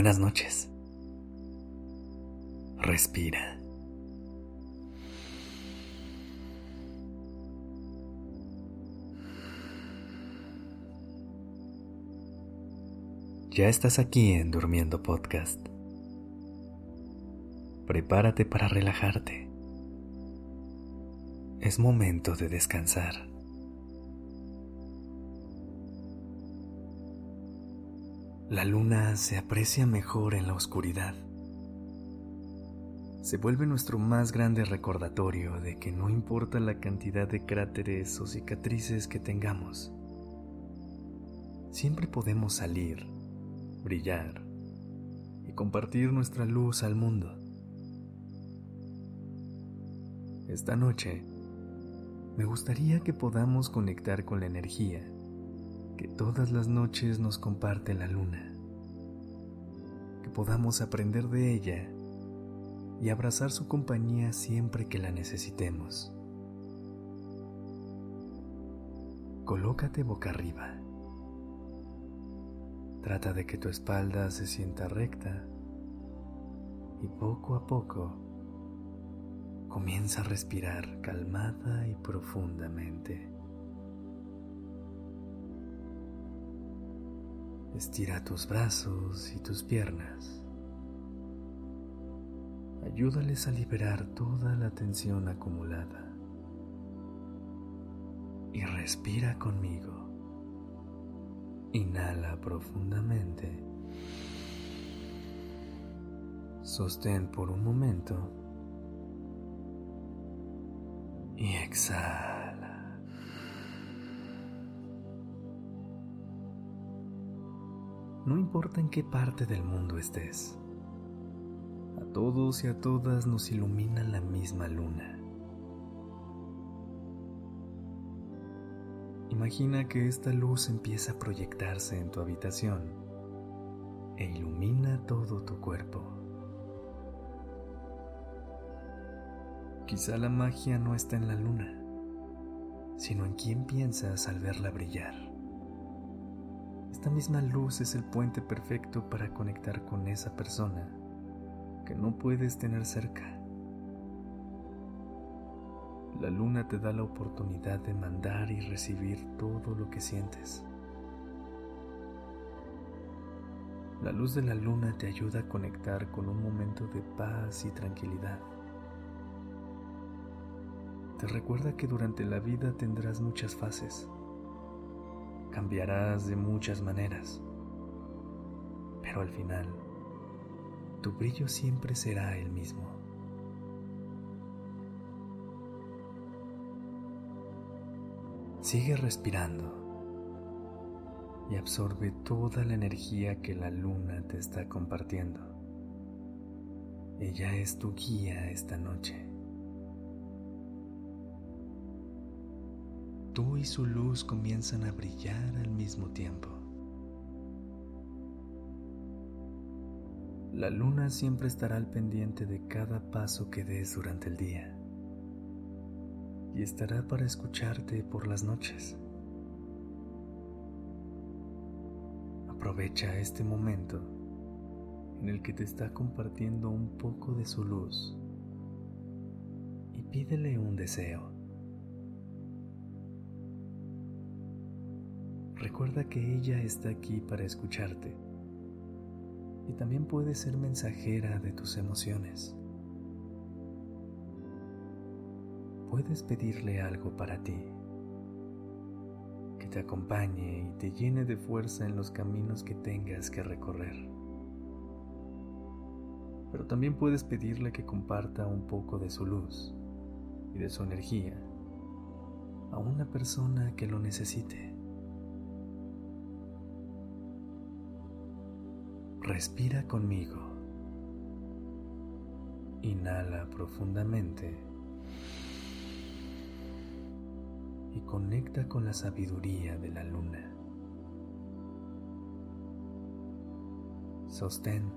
buenas noches. Respira. Ya estás aquí en Durmiendo Podcast. Prepárate para relajarte. Es momento de descansar. La luna se aprecia mejor en la oscuridad. Se vuelve nuestro más grande recordatorio de que no importa la cantidad de cráteres o cicatrices que tengamos, siempre podemos salir, brillar y compartir nuestra luz al mundo. Esta noche, me gustaría que podamos conectar con la energía que todas las noches nos comparte la luna, que podamos aprender de ella y abrazar su compañía siempre que la necesitemos. Colócate boca arriba. Trata de que tu espalda se sienta recta y poco a poco comienza a respirar calmada y profundamente. Estira tus brazos y tus piernas. Ayúdales a liberar toda la tensión acumulada. Y respira conmigo. Inhala profundamente. Sostén por un momento. Y exhala. No importa en qué parte del mundo estés. A todos y a todas nos ilumina la misma luna. Imagina que esta luz empieza a proyectarse en tu habitación e ilumina todo tu cuerpo. Quizá la magia no está en la luna, sino en quién piensas al verla brillar. Esta misma luz es el puente perfecto para conectar con esa persona que no puedes tener cerca. La luna te da la oportunidad de mandar y recibir todo lo que sientes. La luz de la luna te ayuda a conectar con un momento de paz y tranquilidad. Te recuerda que durante la vida tendrás muchas fases cambiarás de muchas maneras, pero al final tu brillo siempre será el mismo. Sigue respirando y absorbe toda la energía que la luna te está compartiendo. Ella es tu guía esta noche. Tú y su luz comienzan a brillar al mismo tiempo. La luna siempre estará al pendiente de cada paso que des durante el día y estará para escucharte por las noches. Aprovecha este momento en el que te está compartiendo un poco de su luz y pídele un deseo. Recuerda que ella está aquí para escucharte y también puede ser mensajera de tus emociones. Puedes pedirle algo para ti, que te acompañe y te llene de fuerza en los caminos que tengas que recorrer. Pero también puedes pedirle que comparta un poco de su luz y de su energía a una persona que lo necesite. Respira conmigo. Inhala profundamente y conecta con la sabiduría de la luna. Sostén.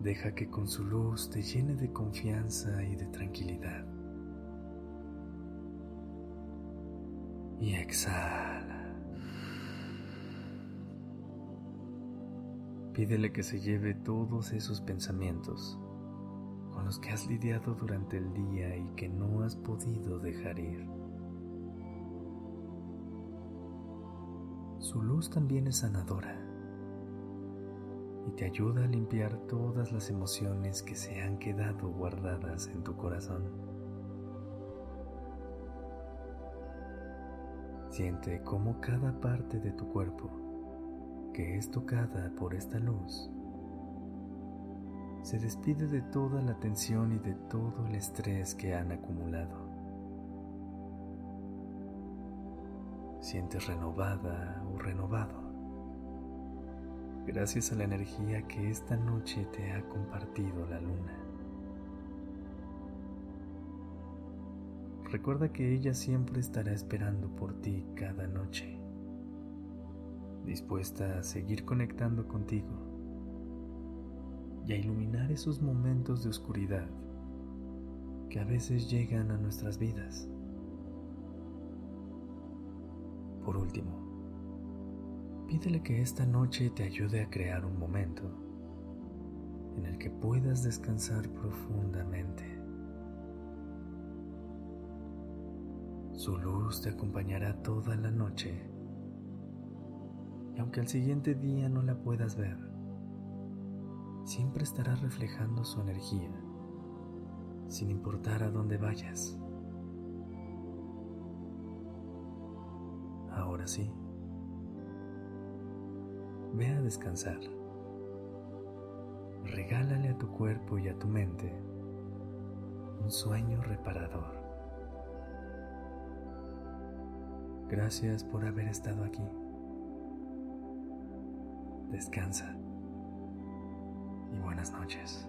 Deja que con su luz te llene de confianza y de tranquilidad. Y exhala. Pídele que se lleve todos esos pensamientos con los que has lidiado durante el día y que no has podido dejar ir. Su luz también es sanadora y te ayuda a limpiar todas las emociones que se han quedado guardadas en tu corazón. Siente cómo cada parte de tu cuerpo que es tocada por esta luz se despide de toda la tensión y de todo el estrés que han acumulado. Sientes renovada o renovado gracias a la energía que esta noche te ha compartido la luna. Recuerda que ella siempre estará esperando por ti cada noche, dispuesta a seguir conectando contigo y a iluminar esos momentos de oscuridad que a veces llegan a nuestras vidas. Por último, pídele que esta noche te ayude a crear un momento en el que puedas descansar profundamente. Su luz te acompañará toda la noche y aunque al siguiente día no la puedas ver, siempre estará reflejando su energía, sin importar a dónde vayas. Ahora sí, ve a descansar. Regálale a tu cuerpo y a tu mente un sueño reparador. Gracias por haber estado aquí. Descansa y buenas noches.